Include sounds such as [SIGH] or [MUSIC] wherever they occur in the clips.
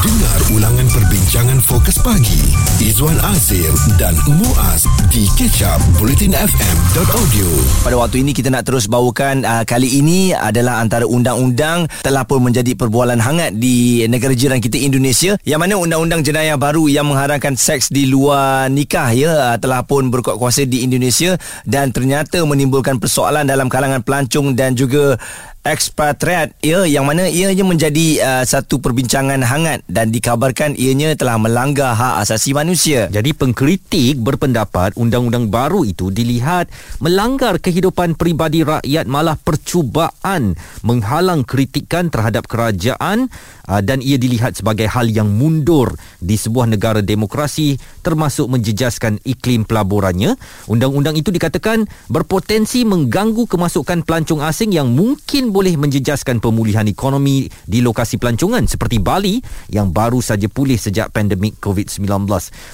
Dengar ulangan perbincangan fokus pagi. Izwan Azir dan Muaz di kecap bulletinfm.audio Pada waktu ini kita nak terus bawakan uh, kali ini adalah antara undang-undang telah pun menjadi perbualan hangat di negara jiran kita Indonesia. Yang mana undang-undang jenayah baru yang mengharamkan seks di luar nikah ya uh, telah pun berkuat kuasa di Indonesia dan ternyata menimbulkan persoalan dalam kalangan pelancong dan juga ekspatriat ya yang mana ianya menjadi uh, satu perbincangan hangat dan dikabarkan ianya telah melanggar hak asasi manusia. Jadi pengkritik berpendapat undang-undang baru itu dilihat melanggar kehidupan peribadi rakyat malah percubaan menghalang kritikan terhadap kerajaan uh, dan ia dilihat sebagai hal yang mundur di sebuah negara demokrasi termasuk menjejaskan iklim pelaburannya. Undang-undang itu dikatakan berpotensi mengganggu kemasukan pelancong asing yang mungkin boleh menjejaskan pemulihan ekonomi di lokasi pelancongan seperti Bali yang baru saja pulih sejak pandemik COVID-19.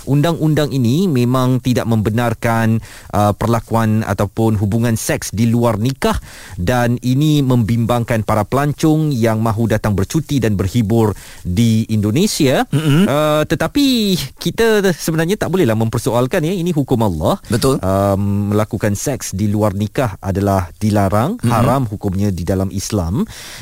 Undang-undang ini memang tidak membenarkan uh, perlakuan ataupun hubungan seks di luar nikah dan ini membimbangkan para pelancong yang mahu datang bercuti dan berhibur di Indonesia. Mm-hmm. Uh, tetapi kita sebenarnya tak bolehlah mempersoalkan ya ini hukum Allah. Betul. Uh, melakukan seks di luar nikah adalah dilarang, mm-hmm. haram hukumnya di dalam dalam Islam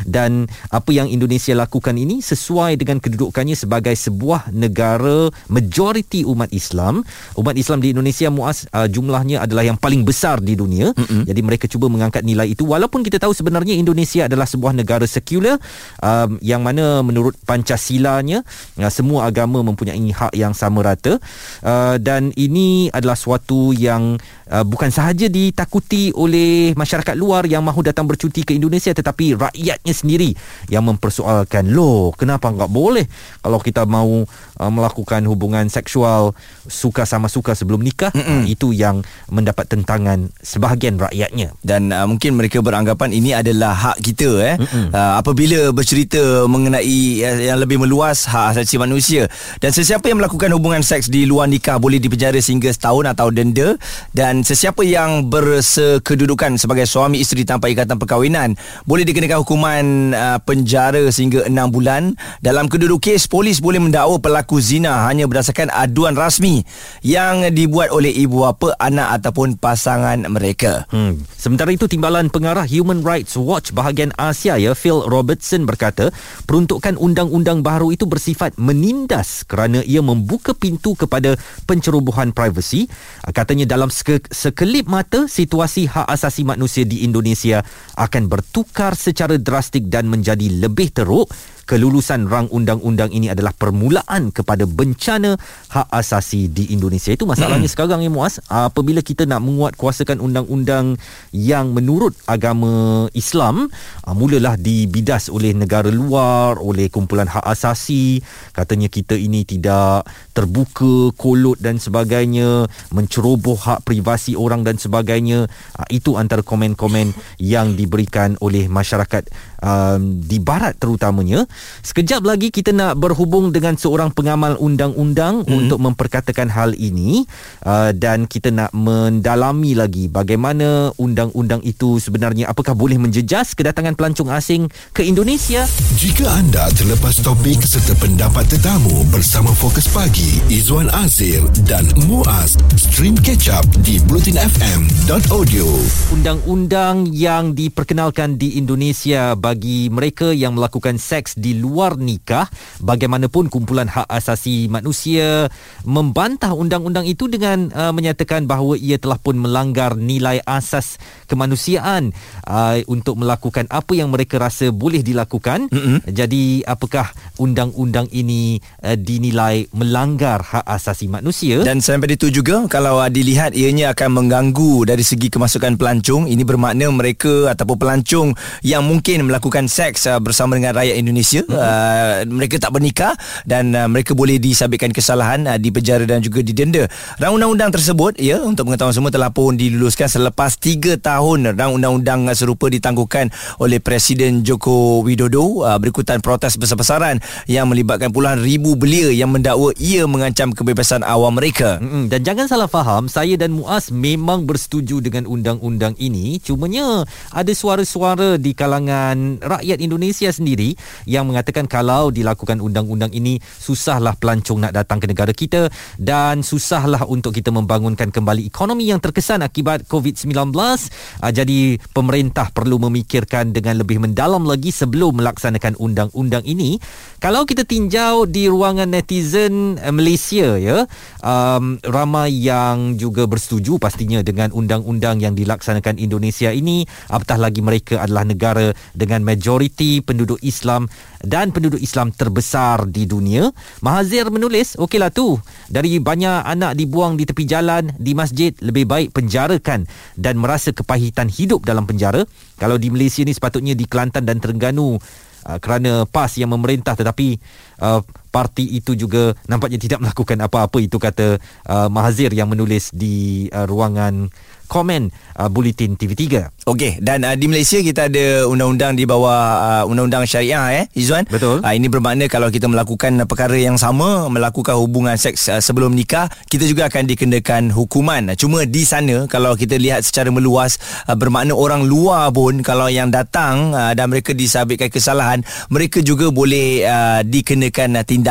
dan apa yang Indonesia lakukan ini sesuai dengan kedudukannya sebagai sebuah negara majoriti umat Islam. Umat Islam di Indonesia muas uh, jumlahnya adalah yang paling besar di dunia. Mm-hmm. Jadi mereka cuba mengangkat nilai itu walaupun kita tahu sebenarnya Indonesia adalah sebuah negara sekular um, yang mana menurut Pancasilanya uh, semua agama mempunyai hak yang sama rata uh, dan ini adalah suatu yang uh, bukan sahaja ditakuti oleh masyarakat luar yang mahu datang bercuti ke Indonesia tetapi rakyatnya sendiri yang mempersoalkan loh kenapa enggak boleh kalau kita mahu uh, melakukan hubungan seksual suka sama suka sebelum nikah? Uh, itu yang mendapat tentangan sebahagian rakyatnya. Dan uh, mungkin mereka beranggapan ini adalah hak kita eh. Uh, apabila bercerita mengenai uh, yang lebih meluas hak asasi manusia. Dan sesiapa yang melakukan hubungan seks di luar nikah boleh dipenjara sehingga setahun atau denda. Dan sesiapa yang bersekedudukan sebagai suami isteri tanpa ikatan perkahwinan boleh dikenakan hukuman uh, penjara sehingga 6 bulan. Dalam kedua-dua kes, polis boleh mendakwa pelaku zina hanya berdasarkan aduan rasmi yang dibuat oleh ibu bapa, anak ataupun pasangan mereka. Hmm. Sementara itu, Timbalan Pengarah Human Rights Watch bahagian Asia, ya, Phil Robertson berkata, peruntukan undang-undang baru itu bersifat menindas kerana ia membuka pintu kepada pencerobohan privasi. Katanya dalam sekelip mata, situasi hak asasi manusia di Indonesia akan bertukar bertukar secara drastik dan menjadi lebih teruk kelulusan rang undang-undang ini adalah permulaan kepada bencana hak asasi di Indonesia. Itu masalahnya hmm. sekarang ya Muaz. Apabila kita nak menguat kuasakan undang-undang yang menurut agama Islam, ah, mulalah dibidas oleh negara luar, oleh kumpulan hak asasi. Katanya kita ini tidak terbuka, kolot dan sebagainya, menceroboh hak privasi orang dan sebagainya. Ah, itu antara komen-komen yang diberikan oleh masyarakat um, di barat terutamanya sekejap lagi kita nak berhubung dengan seorang pengamal undang-undang hmm. untuk memperkatakan hal ini. Uh, dan kita nak mendalami lagi bagaimana undang-undang itu sebenarnya. Apakah boleh menjejas kedatangan pelancong asing ke Indonesia? Jika anda terlepas topik serta pendapat tetamu bersama Fokus Pagi Izwan Azir dan Muaz stream catch up di blutinfm.audio undang-undang yang diperkenalkan di Indonesia bagi mereka yang melakukan seks di luar nikah bagaimanapun kumpulan hak asasi manusia membantah undang-undang itu dengan uh, menyatakan bahawa ia telah pun melanggar nilai asas kemanusiaan uh, untuk melakukan apa yang mereka rasa boleh dilakukan mm-hmm. jadi apakah undang-undang ini uh, dinilai melanggar hak asasi manusia dan sampai itu juga kalau uh, dilihat ianya akan mengganggu dari segi kemasukan pelancong ini bermakna mereka ataupun pelancong yang mungkin melakukan seks uh, bersama dengan rakyat Indonesia mm-hmm. uh, mereka tak bernikah dan uh, mereka boleh disabitkan kesalahan uh, di penjara dan juga didenda rang undang-undang tersebut ya untuk mengetahui semua telah pun diluluskan selepas 3 tahun rang undang-undang serupa ditangguhkan oleh Presiden Joko Widodo uh, berikutan protes besar-besaran yang melibatkan puluhan ribu belia yang mendakwa ia mengancam kebebasan awam mereka. Mm-mm. Dan jangan salah faham, saya dan Muaz memang bersetuju dengan undang-undang ini. Cumanya ada suara-suara di kalangan rakyat Indonesia sendiri yang mengatakan kalau dilakukan undang-undang ini susahlah pelancong nak datang ke negara kita dan susahlah untuk kita membangunkan kembali ekonomi yang terkesan akibat COVID-19. Uh, jadi pemerintah perlu memikirkan dengan lebih mendalam lagi sebelum melaksanakan undang-undang ini. Kalau kita tinjau di ruangan netizen uh, Malaysia ya, um, ramai yang juga bersetuju pastinya dengan undang-undang yang dilaksanakan Indonesia ini. Apatah lagi mereka adalah negara dengan majoriti penduduk Islam dan penduduk Islam terbesar di dunia. Mahazir menulis, okeylah tu. Dari banyak anak dibuang di tepi jalan, di masjid, lebih baik penjarakan dan merasa kepahitan hidup dalam penjara. Kalau di Malaysia ni sepatutnya di Kelantan dan Terengganu uh, kerana PAS yang memerintah tetapi uh, parti itu juga nampaknya tidak [LAUGHS] melakukan apa-apa itu kata uh, Mahazir yang menulis di uh, ruangan komen uh, Bulletin TV3. Okey dan uh, di Malaysia kita ada undang-undang di bawah uh, undang-undang syariah eh Izwan. Betul. Uh, ini bermakna kalau kita melakukan perkara yang sama melakukan hubungan seks uh, sebelum nikah kita juga akan dikenakan hukuman. Cuma di sana kalau kita lihat secara meluas uh, bermakna orang luar pun kalau yang datang uh, dan mereka disabitkan kesalahan mereka juga boleh uh, dikenakan uh, tindakan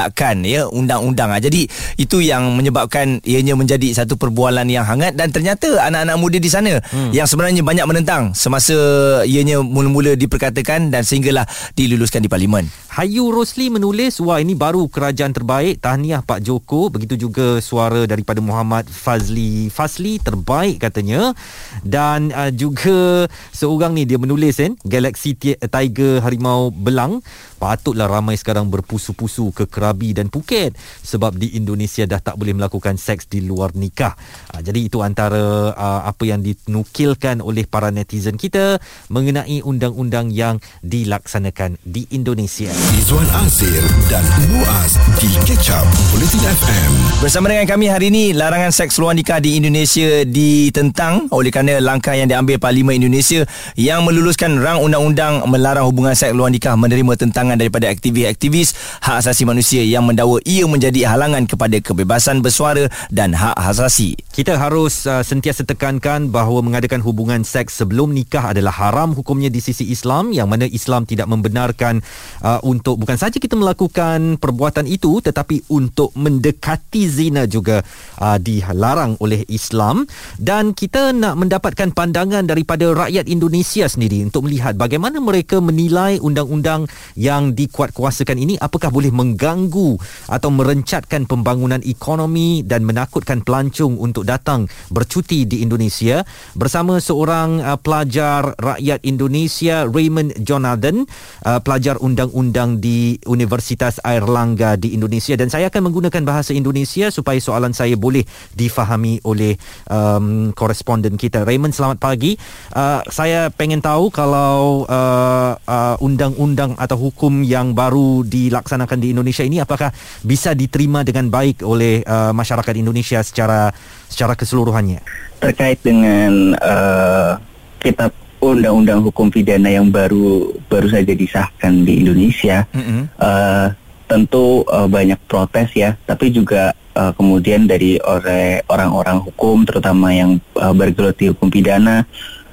ya undang-undang. Uh, jadi itu yang menyebabkan ianya menjadi satu perbualan yang hangat dan ternyata anak-anak muda di sana hmm. yang sebenarnya banyak menentang semasa ianya mula-mula diperkatakan dan sehinggalah diluluskan di parlimen. Hayu Rosli menulis, wah ini baru kerajaan terbaik, tahniah Pak Joko. Begitu juga suara daripada Muhammad Fazli Fazli terbaik katanya. Dan uh, juga seorang ni dia menulis kan, Galaxy Tiger Harimau Belang. Patutlah ramai sekarang berpusu-pusu ke Krabi dan Phuket sebab di Indonesia dah tak boleh melakukan seks di luar nikah. Uh, jadi itu antara uh, apa yang dinukilkan oleh para netizen kita mengenai undang-undang yang dilaksanakan di Indonesia. Izwan Azir dan Muaz di Catch Up Bulletin FM. Bersama dengan kami hari ini larangan seks luar nikah di Indonesia ditentang oleh kerana langkah yang diambil Parlimen Indonesia yang meluluskan rang undang-undang melarang hubungan seks luar nikah menerima tentangan daripada aktivis-aktivis hak asasi manusia yang mendakwa ia menjadi halangan kepada kebebasan bersuara dan hak asasi. Kita harus uh, sentiasa tekankan bahawa mengadakan hubungan seks sebelum nikah adalah haram hukumnya di sisi Islam yang mana Islam tidak membenarkan uh, untuk bukan saja kita melakukan perbuatan itu tetapi untuk mendekati zina juga uh, dilarang oleh Islam. Dan kita nak mendapatkan pandangan daripada rakyat Indonesia sendiri untuk melihat bagaimana mereka menilai undang-undang yang dikuatkuasakan ini apakah boleh mengganggu atau merencatkan pembangunan ekonomi dan menakutkan pelancong untuk datang bercuti di Indonesia. Bersama seorang uh, pelajar rakyat Indonesia Raymond Jonathan uh, pelajar undang-undang di Universitas Airlangga di Indonesia. Dan saya akan menggunakan bahasa Indonesia supaya soalan saya boleh difahami oleh um, koresponden kita. Raymond selamat pagi. Uh, saya pengen tahu kalau uh, uh, undang-undang atau hukum yang baru dilaksanakan di Indonesia ini apakah bisa diterima dengan baik oleh uh, masyarakat Indonesia secara secara keseluruhannya? Terkait dengan uh, kitab undang-undang hukum pidana yang baru baru saja disahkan di Indonesia, mm-hmm. uh, tentu uh, banyak protes ya, tapi juga uh, kemudian dari oleh orang-orang hukum, terutama yang uh, bergelut di hukum pidana,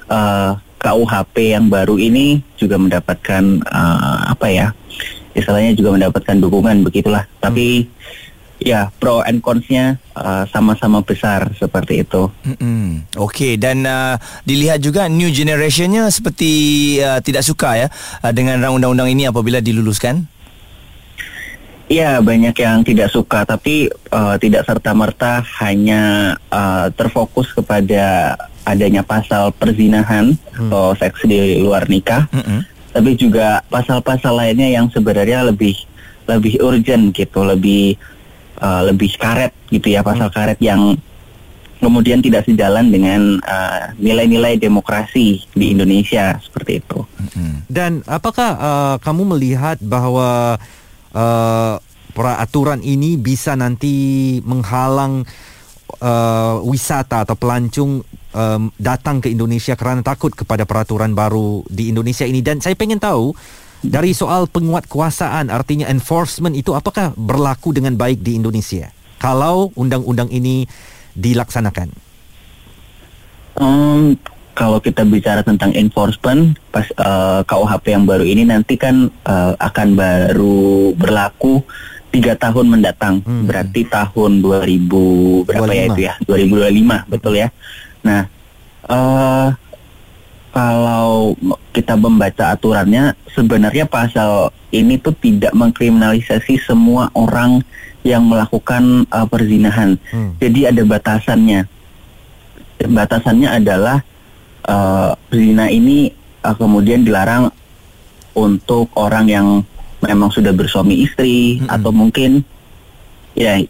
uh, KUHP yang baru ini juga mendapatkan uh, apa ya, istilahnya juga mendapatkan dukungan begitulah, mm. tapi ya pro and consnya uh, sama-sama besar seperti itu. Mm-hmm. Okey dan uh, dilihat juga new generationnya seperti uh, tidak suka ya uh, dengan undang-undang ini apabila diluluskan. Ya banyak yang tidak suka tapi uh, tidak serta merta hanya uh, terfokus kepada adanya pasal perzinahan hmm. atau seks di luar nikah, mm-hmm. tapi juga pasal-pasal lainnya yang sebenarnya lebih lebih urgent gitu, lebih uh, lebih karet gitu ya pasal hmm. karet yang kemudian tidak sejalan dengan uh, nilai-nilai demokrasi di Indonesia seperti itu. Hmm. Dan apakah uh, kamu melihat bahawa uh, peraturan ini bisa nanti menghalang uh, wisata atau pelancong um, datang ke Indonesia kerana takut kepada peraturan baru di Indonesia ini dan saya pengen tahu Dari soal penguat kuasaan artinya enforcement itu apakah berlaku dengan baik di Indonesia? Kalau undang-undang ini dilaksanakan. Um, kalau kita bicara tentang enforcement pas uh, KUHP yang baru ini nanti kan uh, akan baru berlaku tiga tahun mendatang hmm. berarti tahun 2000 berapa 25. ya itu ya 2025 betul ya nah uh, kalau kita membaca aturannya sebenarnya pasal ini tuh tidak mengkriminalisasi semua orang yang melakukan uh, perzinahan hmm. jadi ada batasannya batasannya adalah uh, zina ini uh, kemudian dilarang untuk orang yang memang sudah bersuami istri mm -hmm. atau mungkin ya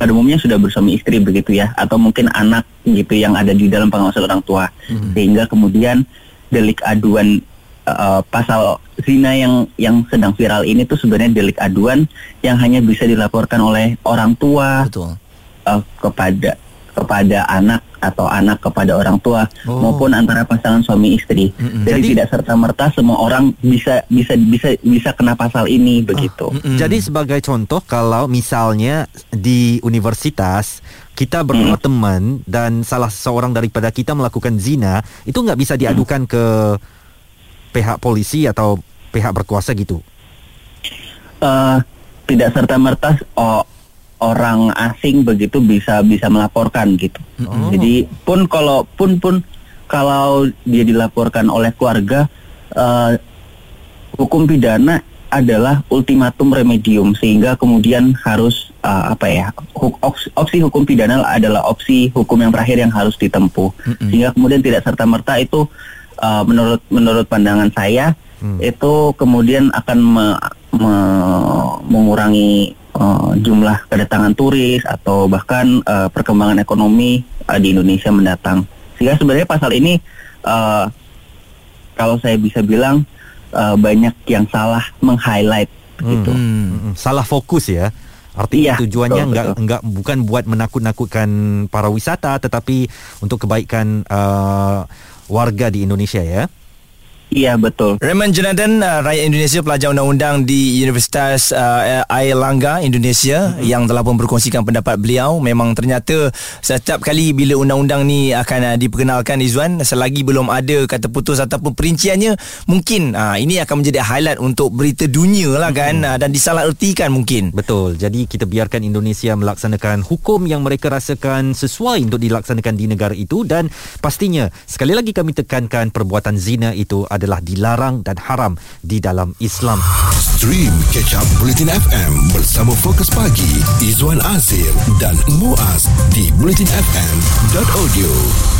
pada umumnya sudah bersuami istri begitu ya atau mungkin anak gitu yang ada di dalam pengawasan orang tua mm -hmm. sehingga kemudian delik aduan uh, pasal zina yang yang sedang viral ini tuh sebenarnya delik aduan yang hanya bisa dilaporkan oleh orang tua Betul. Uh, kepada kepada anak atau anak kepada orang tua oh. maupun antara pasangan suami istri. Mm-mm. Jadi, Jadi tidak serta merta semua orang bisa bisa bisa bisa kena pasal ini begitu. Oh. Jadi sebagai contoh kalau misalnya di universitas kita berdua mm. teman dan salah seorang daripada kita melakukan zina, itu nggak bisa diadukan mm. ke pihak polisi atau pihak berkuasa gitu. Uh, tidak serta merta oh orang asing begitu bisa bisa melaporkan gitu. Oh. Jadi pun kalau pun pun kalau dia dilaporkan oleh keluarga uh, hukum pidana adalah ultimatum remedium sehingga kemudian harus uh, apa ya opsi, opsi hukum pidana adalah opsi hukum yang terakhir yang harus ditempuh mm-hmm. sehingga kemudian tidak serta merta itu uh, menurut menurut pandangan saya mm. itu kemudian akan me, me, mengurangi uh, jumlah kedatangan turis atau bahkan uh, perkembangan ekonomi uh, di Indonesia mendatang. Sehingga sebenarnya pasal ini uh, kalau saya bisa bilang uh, banyak yang salah meng-highlight gitu. Hmm, salah fokus ya. Artinya iya, tujuannya betul, enggak betul. enggak bukan buat menakut-nakutkan para wisata tetapi untuk kebaikan uh, warga di Indonesia ya. Iya betul. Raymond Jonathan, uh, rakyat Indonesia pelajar undang-undang di Universitas uh, Air Langga Indonesia mm-hmm. yang telah pun berkongsikan pendapat beliau. Memang ternyata setiap kali bila undang-undang ni akan uh, diperkenalkan Izwan, selagi belum ada kata putus ataupun perinciannya, mungkin uh, ini akan menjadi highlight untuk berita dunia lah kan mm-hmm. uh, dan disalahertikan mungkin. Betul. Jadi kita biarkan Indonesia melaksanakan hukum yang mereka rasakan sesuai untuk dilaksanakan di negara itu dan pastinya sekali lagi kami tekankan perbuatan zina itu adalah dilarang dan haram di dalam Islam. Stream Catch Up Bulletin FM bersama Fokus Pagi, Izwan Azir dan Muaz di bulletinfm.audio.